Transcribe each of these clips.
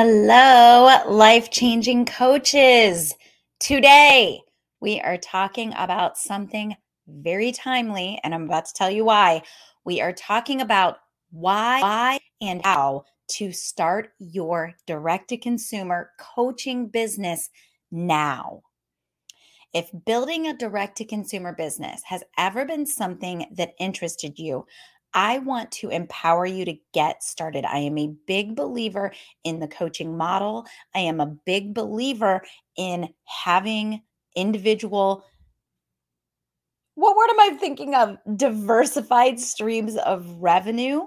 Hello, life changing coaches. Today, we are talking about something very timely, and I'm about to tell you why. We are talking about why, why and how to start your direct to consumer coaching business now. If building a direct to consumer business has ever been something that interested you, I want to empower you to get started. I am a big believer in the coaching model. I am a big believer in having individual what word am I thinking of? Diversified streams of revenue.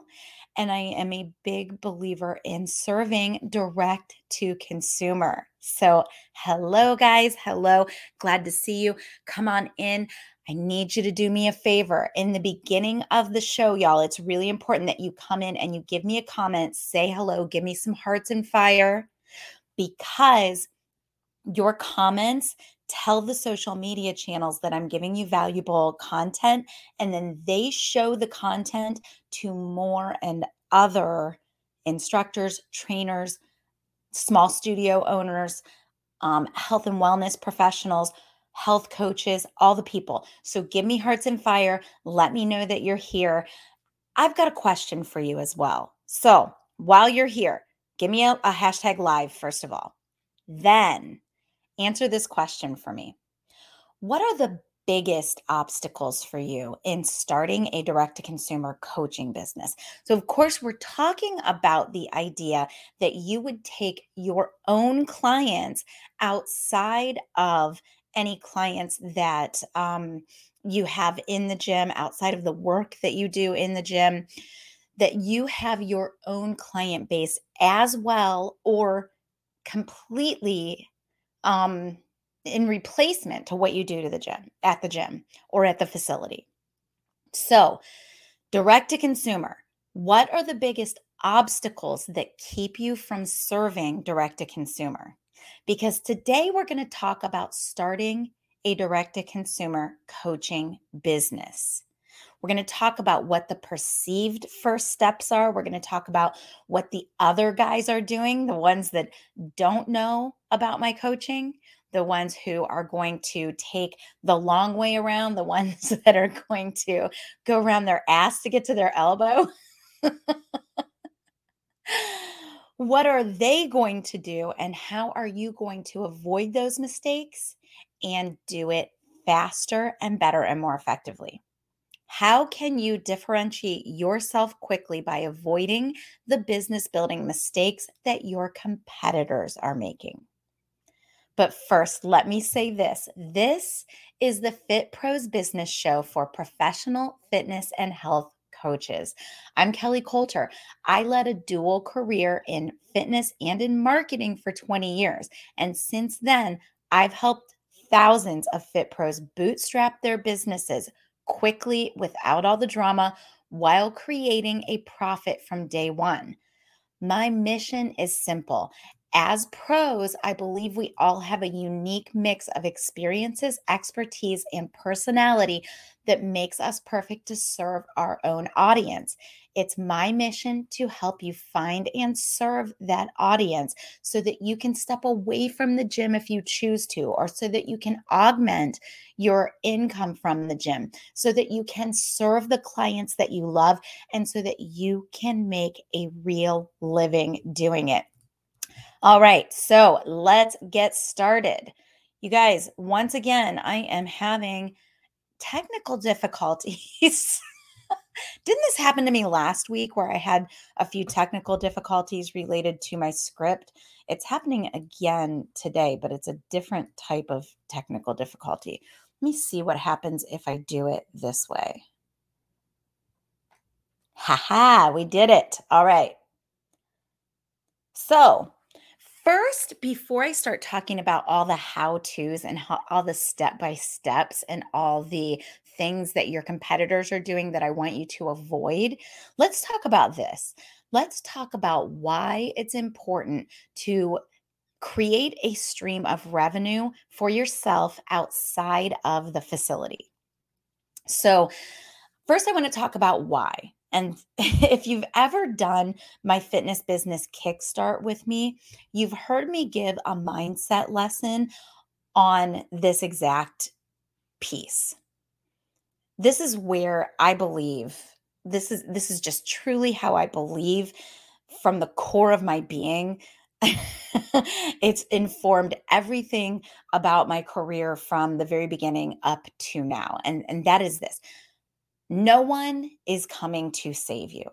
And I am a big believer in serving direct to consumer. So, hello, guys. Hello. Glad to see you. Come on in. I need you to do me a favor. In the beginning of the show, y'all, it's really important that you come in and you give me a comment, say hello, give me some hearts and fire, because your comments tell the social media channels that I'm giving you valuable content, and then they show the content to more and other instructors, trainers, small studio owners, um, health and wellness professionals health coaches, all the people. So give me hearts and fire. Let me know that you're here. I've got a question for you as well. So while you're here, give me a, a hashtag live, first of all. Then answer this question for me What are the biggest obstacles for you in starting a direct to consumer coaching business? So, of course, we're talking about the idea that you would take your own clients outside of any clients that um, you have in the gym outside of the work that you do in the gym that you have your own client base as well or completely um, in replacement to what you do to the gym at the gym or at the facility so direct to consumer what are the biggest obstacles that keep you from serving direct to consumer because today we're going to talk about starting a direct to consumer coaching business. We're going to talk about what the perceived first steps are. We're going to talk about what the other guys are doing, the ones that don't know about my coaching, the ones who are going to take the long way around, the ones that are going to go around their ass to get to their elbow. what are they going to do and how are you going to avoid those mistakes and do it faster and better and more effectively? How can you differentiate yourself quickly by avoiding the business building mistakes that your competitors are making? But first, let me say this this is the Fit Pros Business Show for professional fitness and health coaches. I'm Kelly Coulter. I led a dual career in fitness and in marketing for 20 years. And since then, I've helped thousands of fit pros bootstrap their businesses quickly without all the drama while creating a profit from day one. My mission is simple as pros, I believe we all have a unique mix of experiences, expertise, and personality that makes us perfect to serve our own audience. It's my mission to help you find and serve that audience so that you can step away from the gym if you choose to, or so that you can augment your income from the gym, so that you can serve the clients that you love, and so that you can make a real living doing it. All right, so let's get started. You guys, once again, I am having technical difficulties. Didn't this happen to me last week where I had a few technical difficulties related to my script? It's happening again today, but it's a different type of technical difficulty. Let me see what happens if I do it this way. Haha, we did it. All right. So, First, before I start talking about all the how to's and how, all the step by steps and all the things that your competitors are doing that I want you to avoid, let's talk about this. Let's talk about why it's important to create a stream of revenue for yourself outside of the facility. So, first, I want to talk about why. And if you've ever done my fitness business kickstart with me, you've heard me give a mindset lesson on this exact piece. This is where I believe this is this is just truly how I believe from the core of my being. it's informed everything about my career from the very beginning up to now. And and that is this. No one is coming to save you.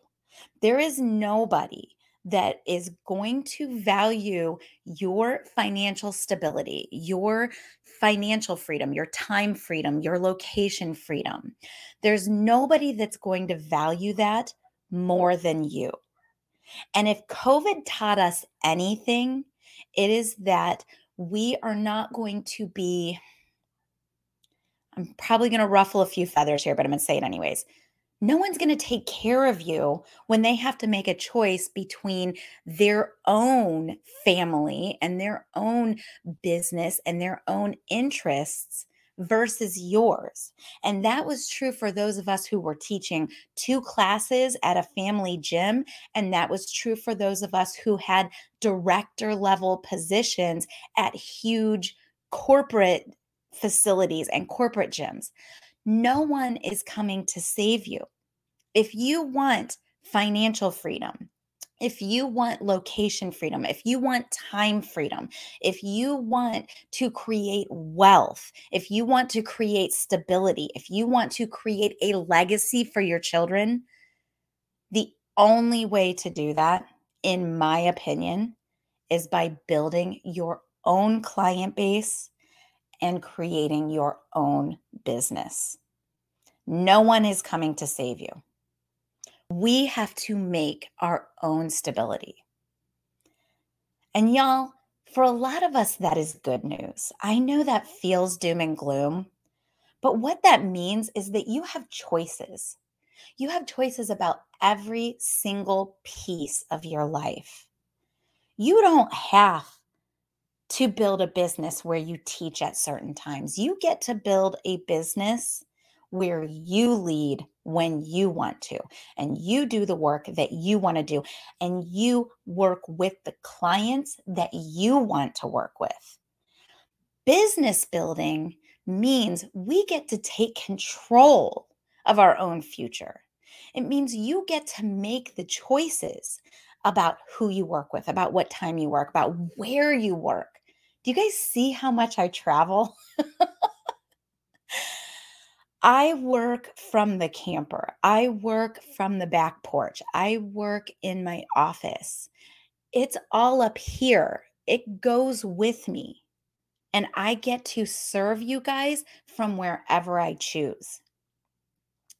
There is nobody that is going to value your financial stability, your financial freedom, your time freedom, your location freedom. There's nobody that's going to value that more than you. And if COVID taught us anything, it is that we are not going to be I'm probably going to ruffle a few feathers here, but I'm going to say it anyways. No one's going to take care of you when they have to make a choice between their own family and their own business and their own interests versus yours. And that was true for those of us who were teaching two classes at a family gym. And that was true for those of us who had director level positions at huge corporate facilities and corporate gyms. No one is coming to save you. If you want financial freedom, if you want location freedom, if you want time freedom, if you want to create wealth, if you want to create stability, if you want to create a legacy for your children, the only way to do that, in my opinion, is by building your own client base and creating your own business. No one is coming to save you. We have to make our own stability. And y'all, for a lot of us, that is good news. I know that feels doom and gloom, but what that means is that you have choices. You have choices about every single piece of your life. You don't have to build a business where you teach at certain times. You get to build a business where you lead when you want to and you do the work that you want to do and you work with the clients that you want to work with. Business building means we get to take control of our own future. It means you get to make the choices about who you work with, about what time you work, about where you work, do you guys see how much I travel? I work from the camper. I work from the back porch. I work in my office. It's all up here. It goes with me. And I get to serve you guys from wherever I choose.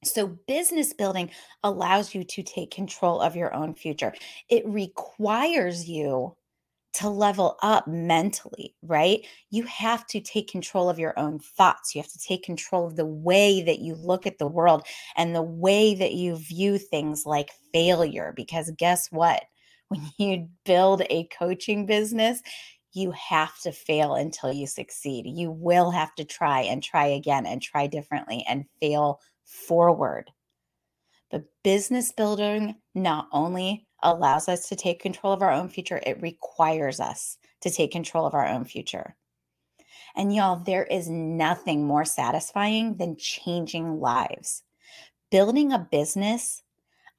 So, business building allows you to take control of your own future. It requires you to level up mentally, right? You have to take control of your own thoughts. You have to take control of the way that you look at the world and the way that you view things like failure. Because guess what? When you build a coaching business, you have to fail until you succeed. You will have to try and try again and try differently and fail forward. But business building not only allows us to take control of our own future, it requires us to take control of our own future. And y'all, there is nothing more satisfying than changing lives. Building a business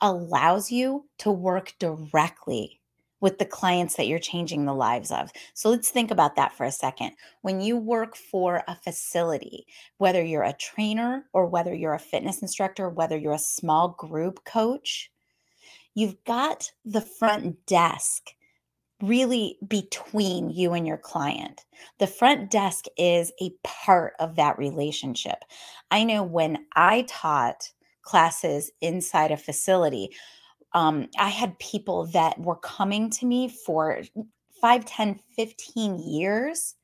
allows you to work directly with the clients that you're changing the lives of. So let's think about that for a second. When you work for a facility, whether you're a trainer or whether you're a fitness instructor, whether you're a small group coach, you've got the front desk really between you and your client. The front desk is a part of that relationship. I know when I taught classes inside a facility, um, I had people that were coming to me for 5, 10, 15 years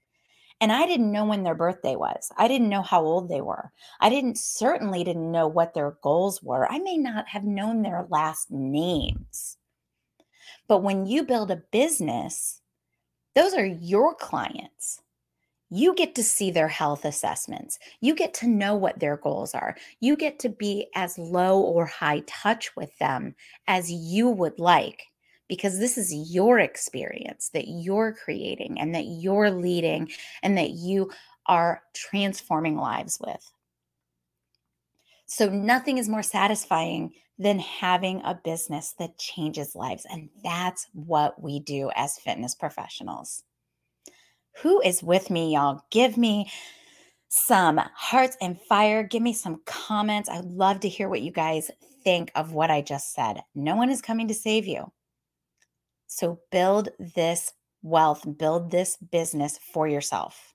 and I didn't know when their birthday was. I didn't know how old they were. I didn't certainly didn't know what their goals were. I may not have known their last names. But when you build a business, those are your clients. you get to see their health assessments. You get to know what their goals are. You get to be as low or high touch with them as you would like because this is your experience that you're creating and that you're leading and that you are transforming lives with. So, nothing is more satisfying than having a business that changes lives. And that's what we do as fitness professionals. Who is with me, y'all? Give me some hearts and fire. Give me some comments. I'd love to hear what you guys think of what I just said. No one is coming to save you. So build this wealth, build this business for yourself.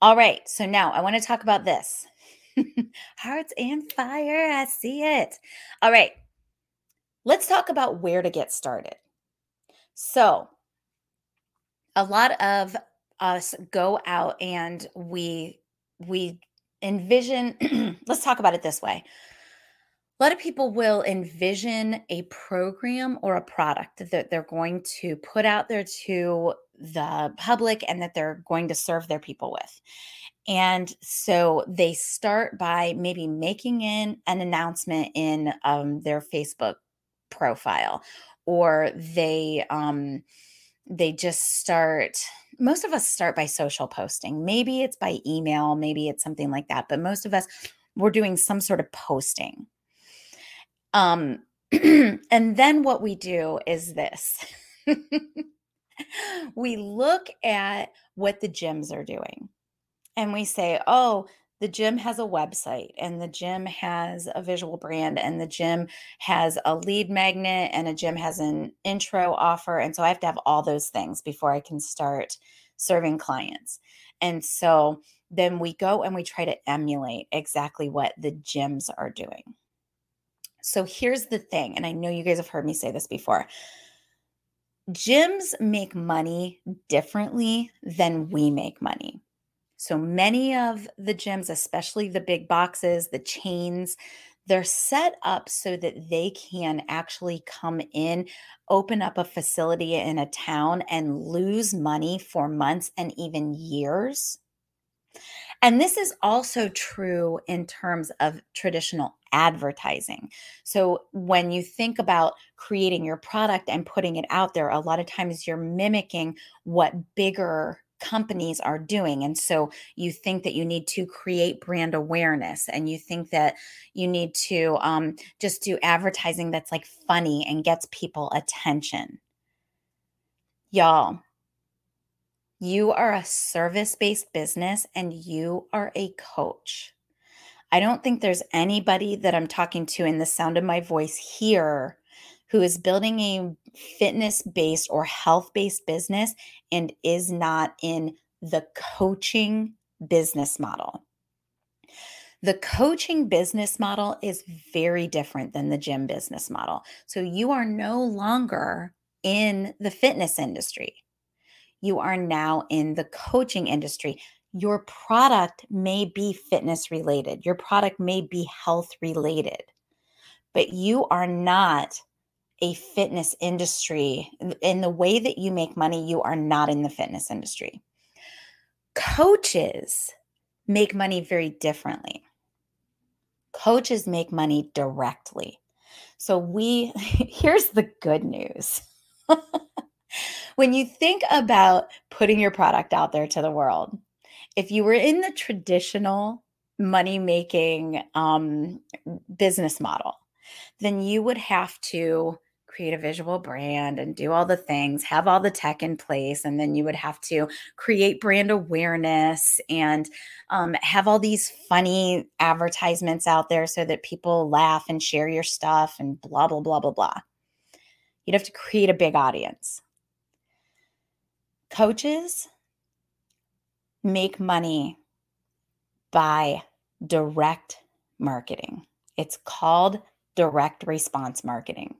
All right. So now I want to talk about this hearts and fire. I see it. All right. Let's talk about where to get started. So, a lot of us go out and we we envision let's talk about it this way a lot of people will envision a program or a product that they're going to put out there to the public and that they're going to serve their people with. And so they start by maybe making in an announcement in um, their facebook profile or they um, they just start most of us start by social posting. Maybe it's by email maybe it's something like that but most of us we're doing some sort of posting um and then what we do is this. We look at what the gyms are doing and we say oh the gym has a website and the gym has a visual brand and the gym has a lead magnet and a gym has an intro offer and so i have to have all those things before i can start serving clients. And so then we go and we try to emulate exactly what the gyms are doing so here's the thing and i know you guys have heard me say this before gyms make money differently than we make money so many of the gyms, especially the big boxes, the chains, they're set up so that they can actually come in, open up a facility in a town, and lose money for months and even years. And this is also true in terms of traditional advertising. So, when you think about creating your product and putting it out there, a lot of times you're mimicking what bigger companies are doing. And so you think that you need to create brand awareness and you think that you need to um, just do advertising that's like funny and gets people attention. Y'all, you are a service based business and you are a coach. I don't think there's anybody that I'm talking to in the sound of my voice here who is building a fitness based or health based business and is not in the coaching business model. The coaching business model is very different than the gym business model. So you are no longer in the fitness industry. You are now in the coaching industry. Your product may be fitness related, your product may be health related, but you are not a fitness industry. In the way that you make money, you are not in the fitness industry. Coaches make money very differently. Coaches make money directly. So, we here's the good news. when you think about putting your product out there to the world, if you were in the traditional money making um, business model, then you would have to create a visual brand and do all the things, have all the tech in place. And then you would have to create brand awareness and um, have all these funny advertisements out there so that people laugh and share your stuff and blah, blah, blah, blah, blah. You'd have to create a big audience. Coaches make money by direct marketing. It's called direct response marketing.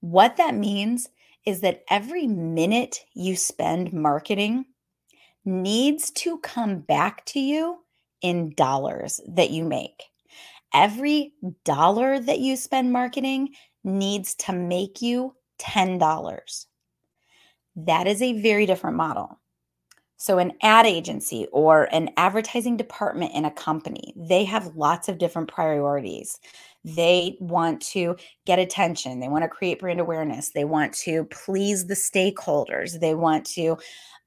What that means is that every minute you spend marketing needs to come back to you in dollars that you make. Every dollar that you spend marketing needs to make you $10. That is a very different model. So, an ad agency or an advertising department in a company, they have lots of different priorities. They want to get attention, they want to create brand awareness, they want to please the stakeholders, they want to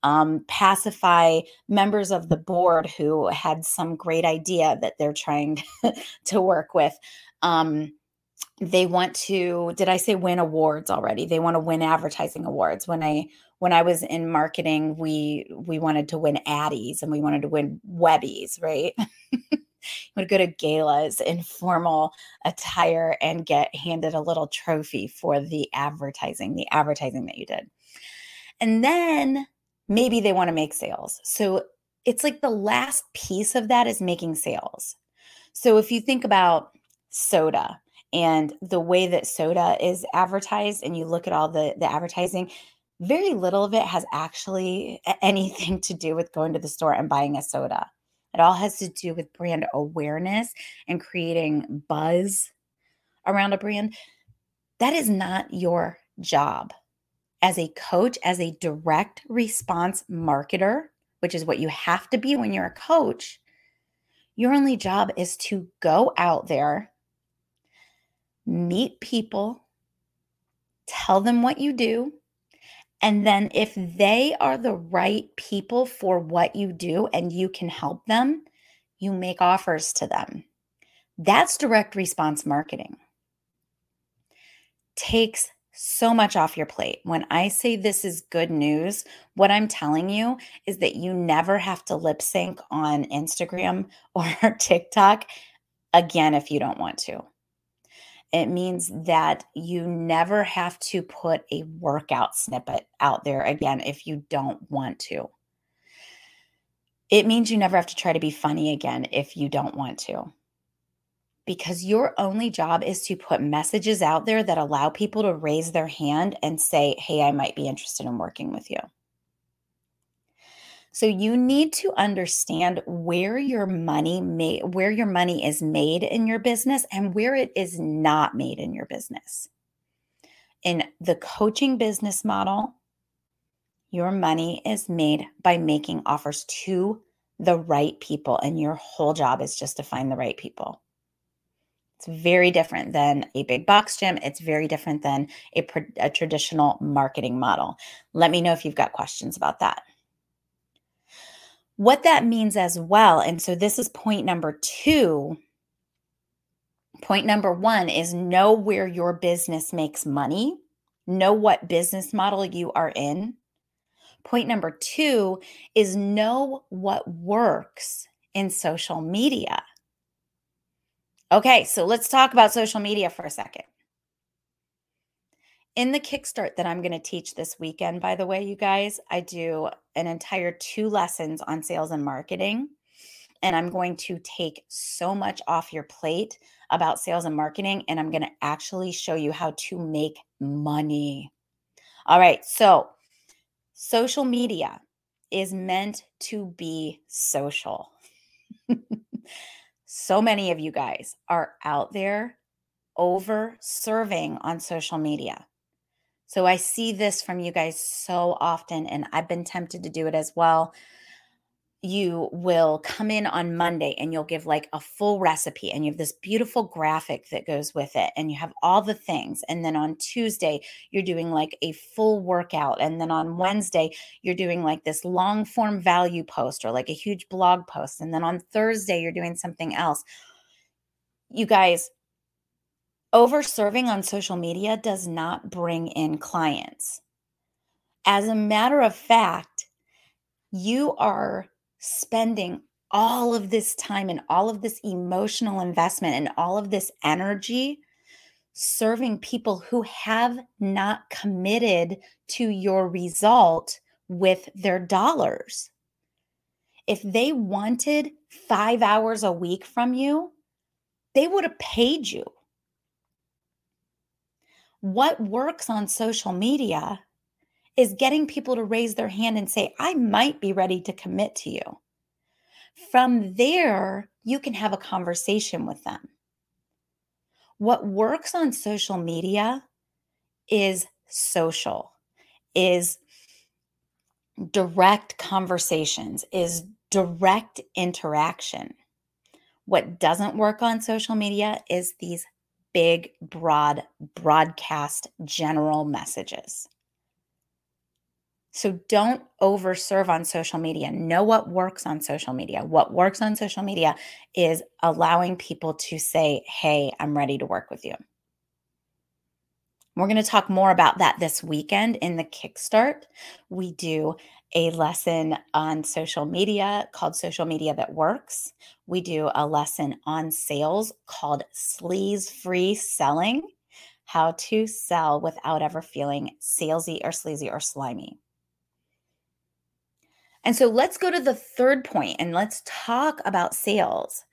um, pacify members of the board who had some great idea that they're trying to work with. Um, they want to did i say win awards already? They want to win advertising awards. When i when i was in marketing we we wanted to win ADDYs and we wanted to win Webbys right? You would go to galas in formal attire and get handed a little trophy for the advertising the advertising that you did. And then maybe they want to make sales. So it's like the last piece of that is making sales. So if you think about soda and the way that soda is advertised and you look at all the the advertising very little of it has actually anything to do with going to the store and buying a soda. It all has to do with brand awareness and creating buzz around a brand. That is not your job. As a coach as a direct response marketer which is what you have to be when you're a coach your only job is to go out there meet people, tell them what you do. And then, if they are the right people for what you do and you can help them, you make offers to them. That's direct response marketing. Takes so much off your plate. When I say this is good news, what I'm telling you is that you never have to lip sync on Instagram or TikTok again if you don't want to. It means that you never have to put a workout snippet out there again if you don't want to. It means you never have to try to be funny again if you don't want to. Because your only job is to put messages out there that allow people to raise their hand and say, Hey, I might be interested in working with you. So you need to understand where your money where your money is made in your business and where it is not made in your business. In the coaching business model, your money is made by making offers to the right people and your whole job is just to find the right people. It's very different than a big box gym. It's very different than a, a traditional marketing model. Let me know if you've got questions about that what that means as well. And so this is point number two. Point number one is know where your business makes money, know what business model you are in. Point number two is know what works in social media. Okay, so let's talk about social media for a second in the kickstart that I'm going to teach this weekend, by the way, you guys, I do an entire two lessons on sales and marketing. And I'm going to take so much off your plate about sales and marketing. And I'm going to actually show you how to make money. All right. So, social media is meant to be social. so many of you guys are out there over serving on social media. So I see this from you guys so often, and I've been tempted to do it as well. You will come in on Monday and you'll give like a full recipe, and you have this beautiful graphic that goes with it, and you have all the things. And then on Tuesday, you're doing like a full workout. And then on Wednesday, you're doing like this long form value post or like a huge blog post. And then on Thursday, you're doing something else. You guys, over serving on social media does not bring in clients. As a matter of fact, you are spending all of this time and all of this emotional investment and all of this energy serving people who have not committed to your result with their dollars. If they wanted five hours a week from you, they would have paid you what works on social media is getting people to raise their hand and say, I might be ready to commit to you. From there, you can have a conversation with them. What works on social media is social, is direct conversations, is direct interaction. What doesn't work on social media is these big, broad, broadcast general messages. So don't overserve on social media. Know what works on social media. What works on social media is allowing people to say, Hey, I'm ready to work with you. We're going to talk more about that this weekend in the Kickstart. We do a lesson on social media called Social Media That Works. We do a lesson on sales called Sleaze Free Selling How to Sell Without Ever Feeling Salesy or Sleazy or Slimy. And so let's go to the third point and let's talk about sales.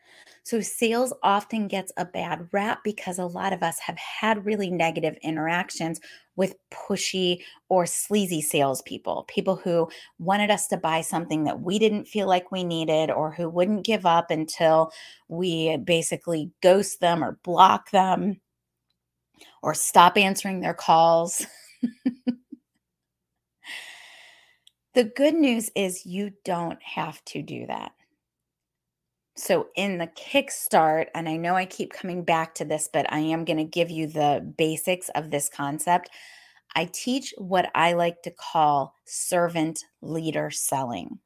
So, sales often gets a bad rap because a lot of us have had really negative interactions with pushy or sleazy salespeople, people who wanted us to buy something that we didn't feel like we needed or who wouldn't give up until we basically ghost them or block them or stop answering their calls. the good news is you don't have to do that. So, in the kickstart, and I know I keep coming back to this, but I am going to give you the basics of this concept. I teach what I like to call servant leader selling.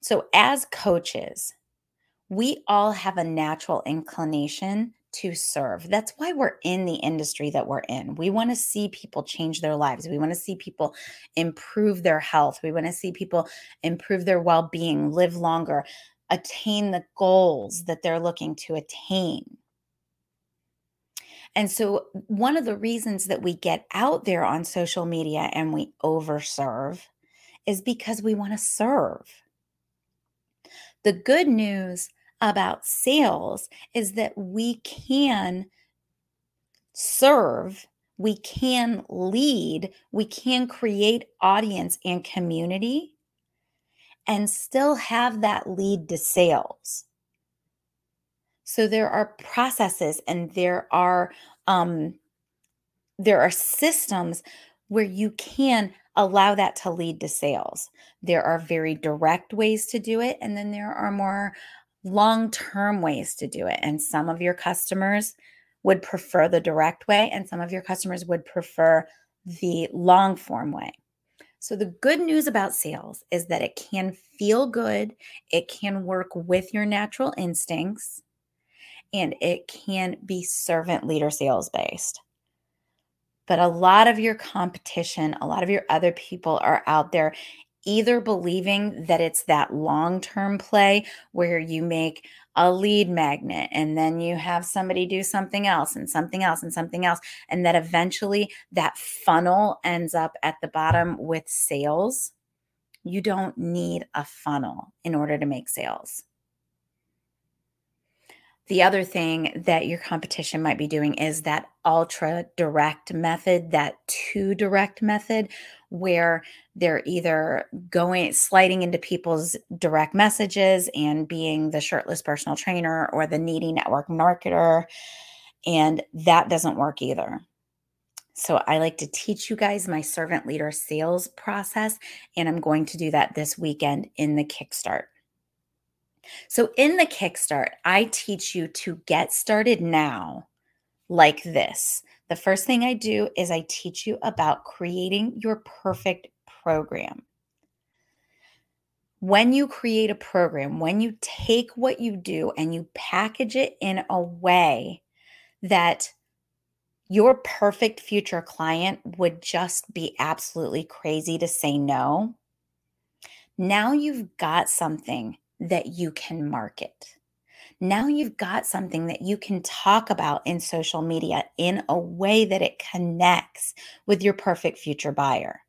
So, as coaches, we all have a natural inclination to serve. That's why we're in the industry that we're in. We want to see people change their lives. We want to see people improve their health. We want to see people improve their well being, live longer, attain the goals that they're looking to attain. And so, one of the reasons that we get out there on social media and we overserve is because we want to serve. The good news about sales is that we can serve, we can lead, we can create audience and community and still have that lead to sales. So there are processes and there are um, there are systems where you can allow that to lead to sales. There are very direct ways to do it, and then there are more long term ways to do it. And some of your customers would prefer the direct way, and some of your customers would prefer the long form way. So, the good news about sales is that it can feel good, it can work with your natural instincts, and it can be servant leader sales based. But a lot of your competition, a lot of your other people are out there either believing that it's that long term play where you make a lead magnet and then you have somebody do something else and something else and something else. And that eventually that funnel ends up at the bottom with sales. You don't need a funnel in order to make sales. The other thing that your competition might be doing is that ultra direct method, that too direct method, where they're either going sliding into people's direct messages and being the shirtless personal trainer or the needy network marketer. And that doesn't work either. So, I like to teach you guys my servant leader sales process, and I'm going to do that this weekend in the Kickstart. So, in the Kickstart, I teach you to get started now like this. The first thing I do is I teach you about creating your perfect program. When you create a program, when you take what you do and you package it in a way that your perfect future client would just be absolutely crazy to say no. Now you've got something that you can market. Now you've got something that you can talk about in social media in a way that it connects with your perfect future buyer.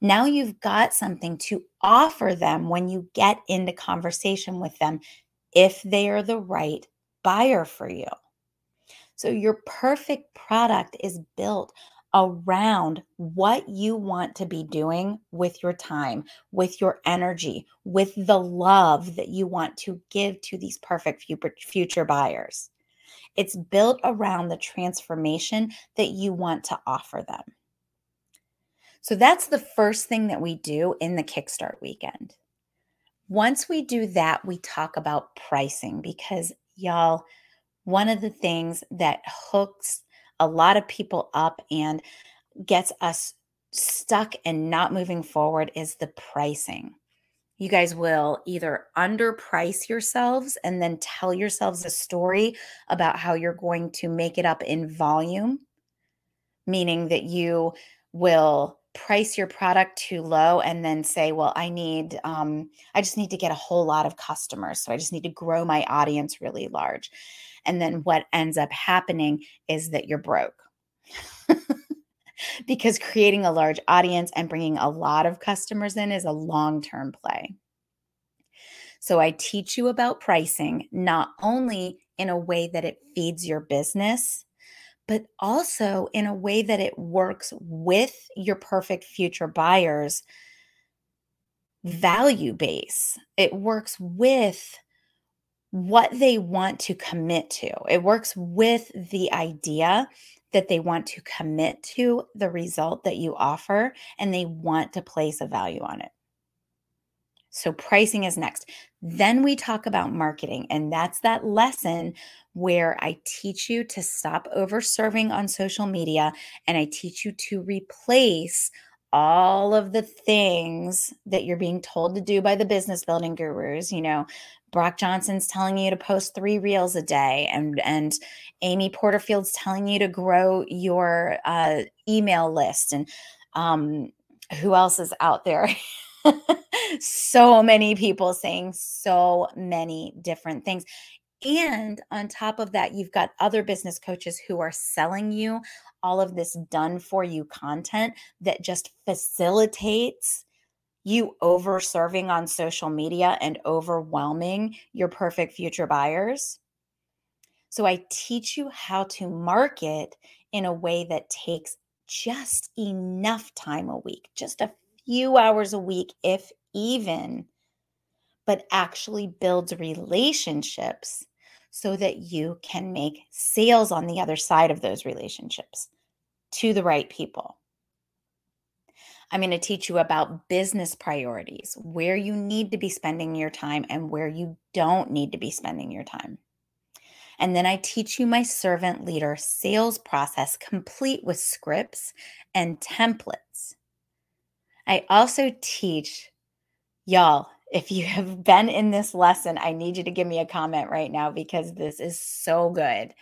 Now you've got something to offer them when you get into conversation with them if they are the right buyer for you. So your perfect product is built around what you want to be doing with your time, with your energy, with the love that you want to give to these perfect future buyers. It's built around the transformation that you want to offer them. So that's the first thing that we do in the Kickstart weekend. Once we do that, we talk about pricing because, y'all, one of the things that hooks a lot of people up and gets us stuck and not moving forward is the pricing. You guys will either underprice yourselves and then tell yourselves a story about how you're going to make it up in volume, meaning that you will price your product too low and then say, well, I need, um, I just need to get a whole lot of customers. So I just need to grow my audience really large. And then what ends up happening is that you're broke. because creating a large audience and bringing a lot of customers in is a long term play. So I teach you about pricing, not only in a way that it feeds your business, but also in a way that it works with your perfect future buyers value base. It works with what they want to commit to. It works with the idea that they want to commit to the result that you offer and they want to place a value on it. So, pricing is next. Then we talk about marketing, and that's that lesson where I teach you to stop over serving on social media and I teach you to replace all of the things that you're being told to do by the business building gurus, you know, Brock Johnson's telling you to post 3 reels a day and and Amy Porterfield's telling you to grow your uh, email list and um, who else is out there? so many people saying so many different things. And on top of that, you've got other business coaches who are selling you all of this done for you content that just facilitates you over serving on social media and overwhelming your perfect future buyers. So I teach you how to market in a way that takes just enough time a week, just a few hours a week, if even, but actually builds relationships so that you can make sales on the other side of those relationships to the right people. I'm going to teach you about business priorities, where you need to be spending your time and where you don't need to be spending your time. And then I teach you my servant leader sales process, complete with scripts and templates. I also teach y'all, if you have been in this lesson, I need you to give me a comment right now because this is so good.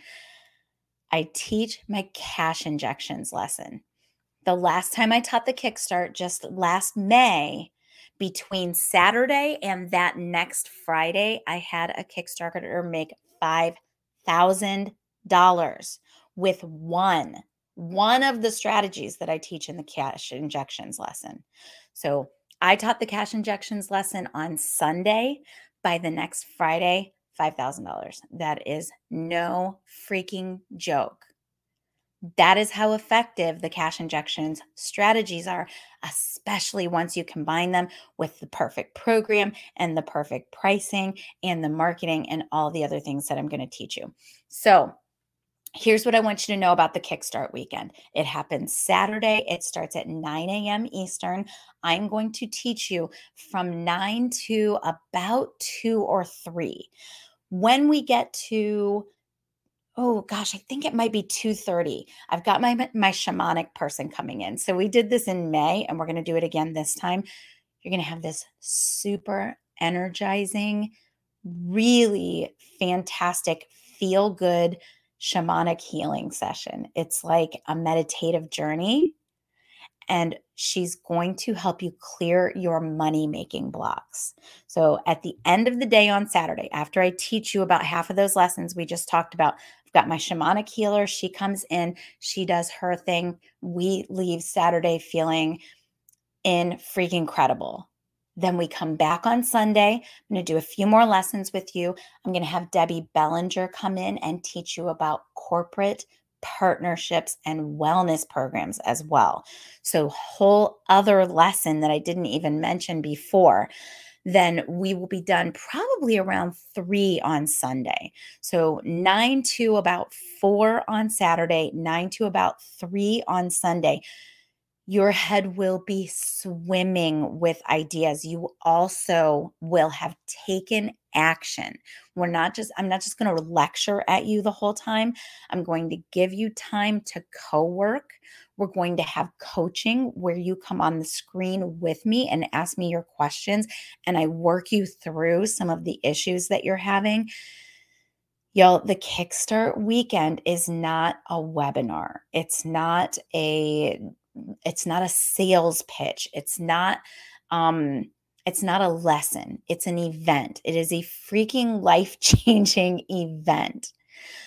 I teach my cash injections lesson the last time I taught the Kickstart, just last May, between Saturday and that next Friday, I had a Kickstarter make $5,000 with one, one of the strategies that I teach in the cash injections lesson. So I taught the cash injections lesson on Sunday. By the next Friday, $5,000. That is no freaking joke. That is how effective the cash injections strategies are, especially once you combine them with the perfect program and the perfect pricing and the marketing and all the other things that I'm going to teach you. So, here's what I want you to know about the Kickstart weekend. It happens Saturday. It starts at 9 a.m. Eastern. I'm going to teach you from 9 to about 2 or 3. When we get to oh gosh, I think it might be 2:30. I've got my my shamanic person coming in. So we did this in May and we're going to do it again this time. You're going to have this super energizing, really fantastic, feel good shamanic healing session. It's like a meditative journey and she's going to help you clear your money making blocks. So, at the end of the day on Saturday, after I teach you about half of those lessons we just talked about, I've got my shamanic healer. She comes in, she does her thing. We leave Saturday feeling in freaking incredible. Then we come back on Sunday. I'm going to do a few more lessons with you. I'm going to have Debbie Bellinger come in and teach you about corporate partnerships and wellness programs as well. So, whole other lesson that I didn't even mention before then we will be done probably around three on Sunday. So nine to about four on Saturday, nine to about three on Sunday. Your head will be swimming with ideas. You also will have taken action. We're not just, I'm not just going to lecture at you the whole time. I'm going to give you time to co work. We're going to have coaching where you come on the screen with me and ask me your questions, and I work you through some of the issues that you're having. Y'all, the Kickstart weekend is not a webinar. It's not a it's not a sales pitch. It's not um it's not a lesson. It's an event. It is a freaking life-changing event.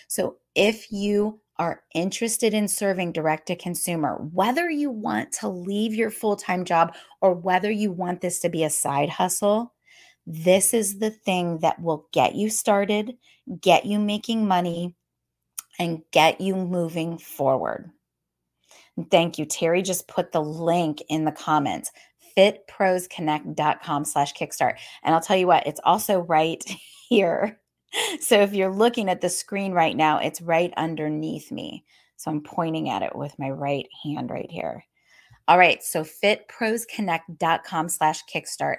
So if you are interested in serving direct to consumer, whether you want to leave your full time job or whether you want this to be a side hustle, this is the thing that will get you started, get you making money, and get you moving forward. Thank you. Terry just put the link in the comments fitprosconnect.com slash kickstart. And I'll tell you what, it's also right here so if you're looking at the screen right now, it's right underneath me. So I'm pointing at it with my right hand right here. All right, so fitprosconnect.com slash kickstart.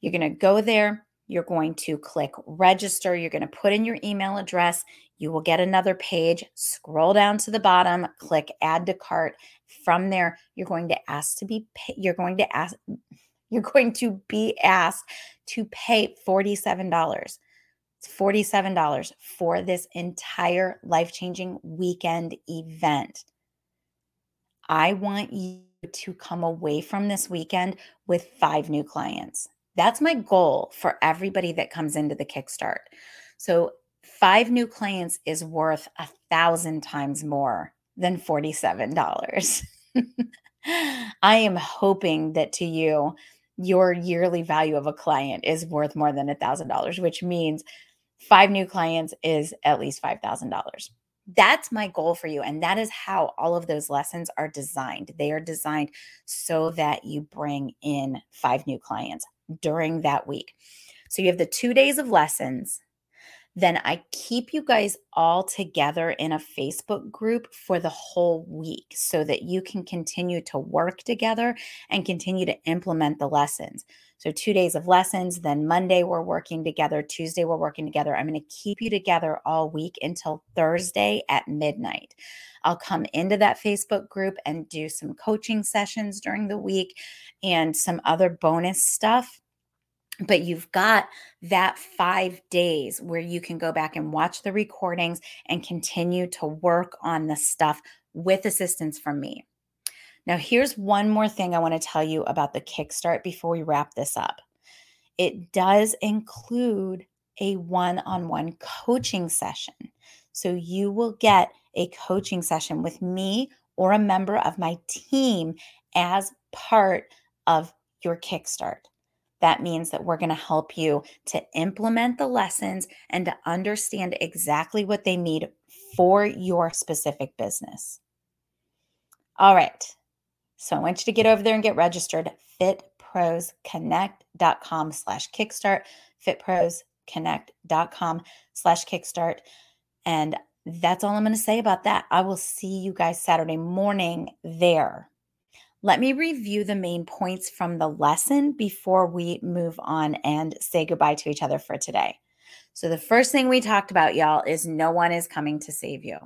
You're going to go there. You're going to click register. You're going to put in your email address. You will get another page. Scroll down to the bottom, click add to cart. From there, you're going to ask to be you're going to ask you're going to be asked to pay $47. It's $47 for this entire life changing weekend event. I want you to come away from this weekend with five new clients. That's my goal for everybody that comes into the Kickstart. So, five new clients is worth a thousand times more than $47. I am hoping that to you, your yearly value of a client is worth more than a thousand dollars, which means five new clients is at least $5,000. That's my goal for you. And that is how all of those lessons are designed. They are designed so that you bring in five new clients during that week. So you have the two days of lessons. Then I keep you guys all together in a Facebook group for the whole week so that you can continue to work together and continue to implement the lessons. So, two days of lessons. Then Monday, we're working together. Tuesday, we're working together. I'm going to keep you together all week until Thursday at midnight. I'll come into that Facebook group and do some coaching sessions during the week and some other bonus stuff. But you've got that five days where you can go back and watch the recordings and continue to work on the stuff with assistance from me. Now, here's one more thing I want to tell you about the Kickstart before we wrap this up. It does include a one on one coaching session. So you will get a coaching session with me or a member of my team as part of your Kickstart. That means that we're going to help you to implement the lessons and to understand exactly what they need for your specific business. All right. So I want you to get over there and get registered. fitprosconnect.com slash kickstart, fitprosconnect.com slash kickstart. And that's all I'm going to say about that. I will see you guys Saturday morning there. Let me review the main points from the lesson before we move on and say goodbye to each other for today. So, the first thing we talked about, y'all, is no one is coming to save you.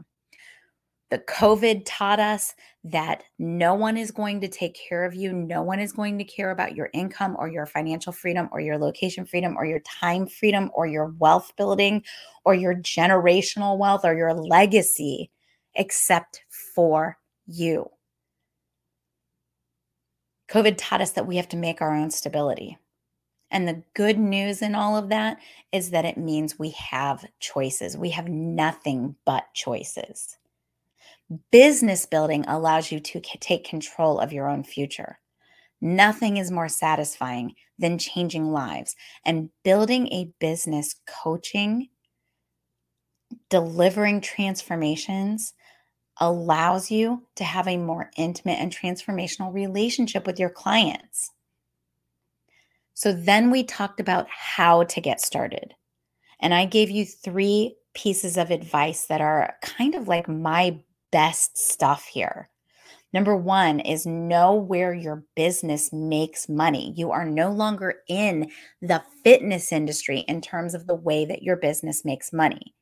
The COVID taught us that no one is going to take care of you. No one is going to care about your income or your financial freedom or your location freedom or your time freedom or your wealth building or your generational wealth or your legacy except for you. COVID taught us that we have to make our own stability. And the good news in all of that is that it means we have choices. We have nothing but choices. Business building allows you to take control of your own future. Nothing is more satisfying than changing lives and building a business coaching, delivering transformations allows you to have a more intimate and transformational relationship with your clients. So then we talked about how to get started. And I gave you three pieces of advice that are kind of like my best stuff here. Number one is know where your business makes money. You are no longer in the fitness industry in terms of the way that your business makes money.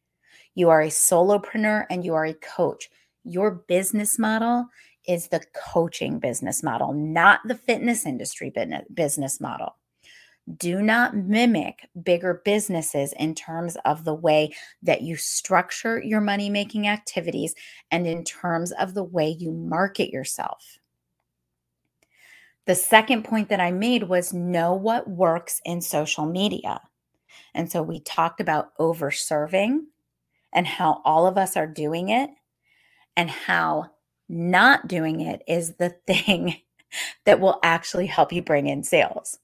You are a solopreneur and you are a coach. Your business model is the coaching business model, not the fitness industry business model. Do not mimic bigger businesses in terms of the way that you structure your money making activities and in terms of the way you market yourself. The second point that I made was know what works in social media. And so we talked about over serving and how all of us are doing it and how not doing it is the thing that will actually help you bring in sales.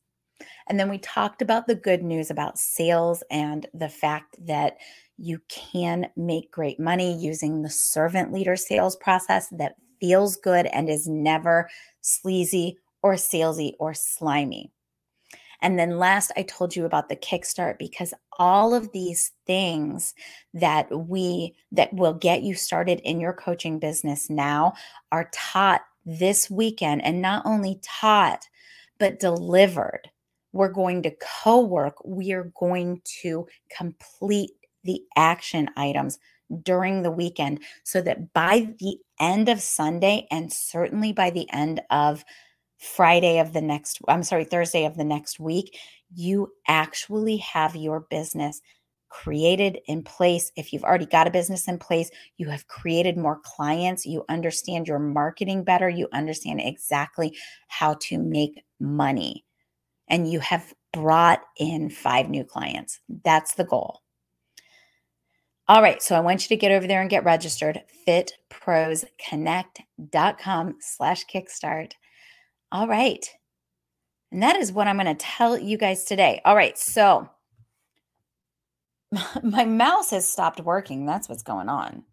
And then we talked about the good news about sales and the fact that you can make great money using the servant leader sales process that feels good and is never sleazy or salesy or slimy. And then last, I told you about the Kickstart because all of these things that we that will get you started in your coaching business now are taught this weekend and not only taught but delivered we're going to co work, we are going to complete the action items during the weekend so that by the end of Sunday and certainly by the end of Friday of the next, I'm sorry, Thursday of the next week, you actually have your business created in place. If you've already got a business in place, you have created more clients, you understand your marketing better, you understand exactly how to make money and you have brought in five new clients. That's the goal. All right, so I want you to get over there and get registered. fitprosconnect.com slash kickstart. All right. And that is what I'm going to tell you guys today. All right, so my mouse has stopped working. That's what's going on.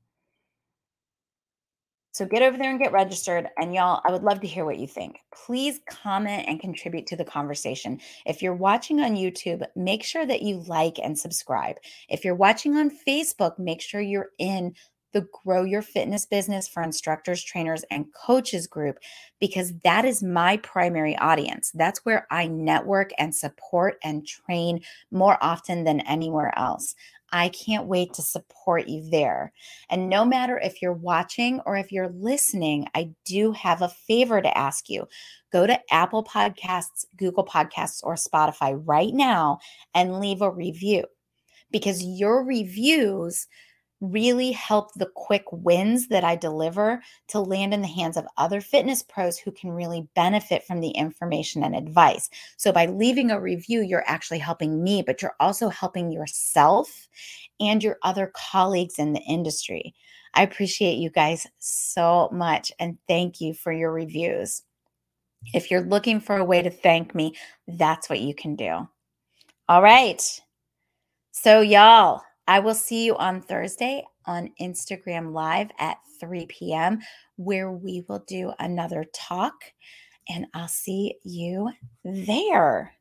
So get over there and get registered. And y'all, I would love to hear what you think. Please comment and contribute to the conversation. If you're watching on YouTube, make sure that you like and subscribe. If you're watching on Facebook, make sure you're in the Grow Your Fitness Business for Instructors, Trainers, and Coaches group because that is my primary audience. That's where I network and support and train more often than anywhere else. I can't wait to support you there. And no matter if you're watching or if you're listening, I do have a favor to ask you. Go to Apple Podcasts, Google Podcasts, or Spotify right now and leave a review because your reviews really help the quick wins that I deliver to land in the hands of other fitness pros who can really benefit from the information and advice. So, by leaving a review, you're actually helping me, but you're also helping yourself and your other colleagues in the industry. I appreciate you guys so much and thank you for your reviews. If you're looking for a way to thank me, that's what you can do. All right. So, y'all, I will see you on Thursday on Instagram Live at 3 p.m., where we will do another talk. And I'll see you there.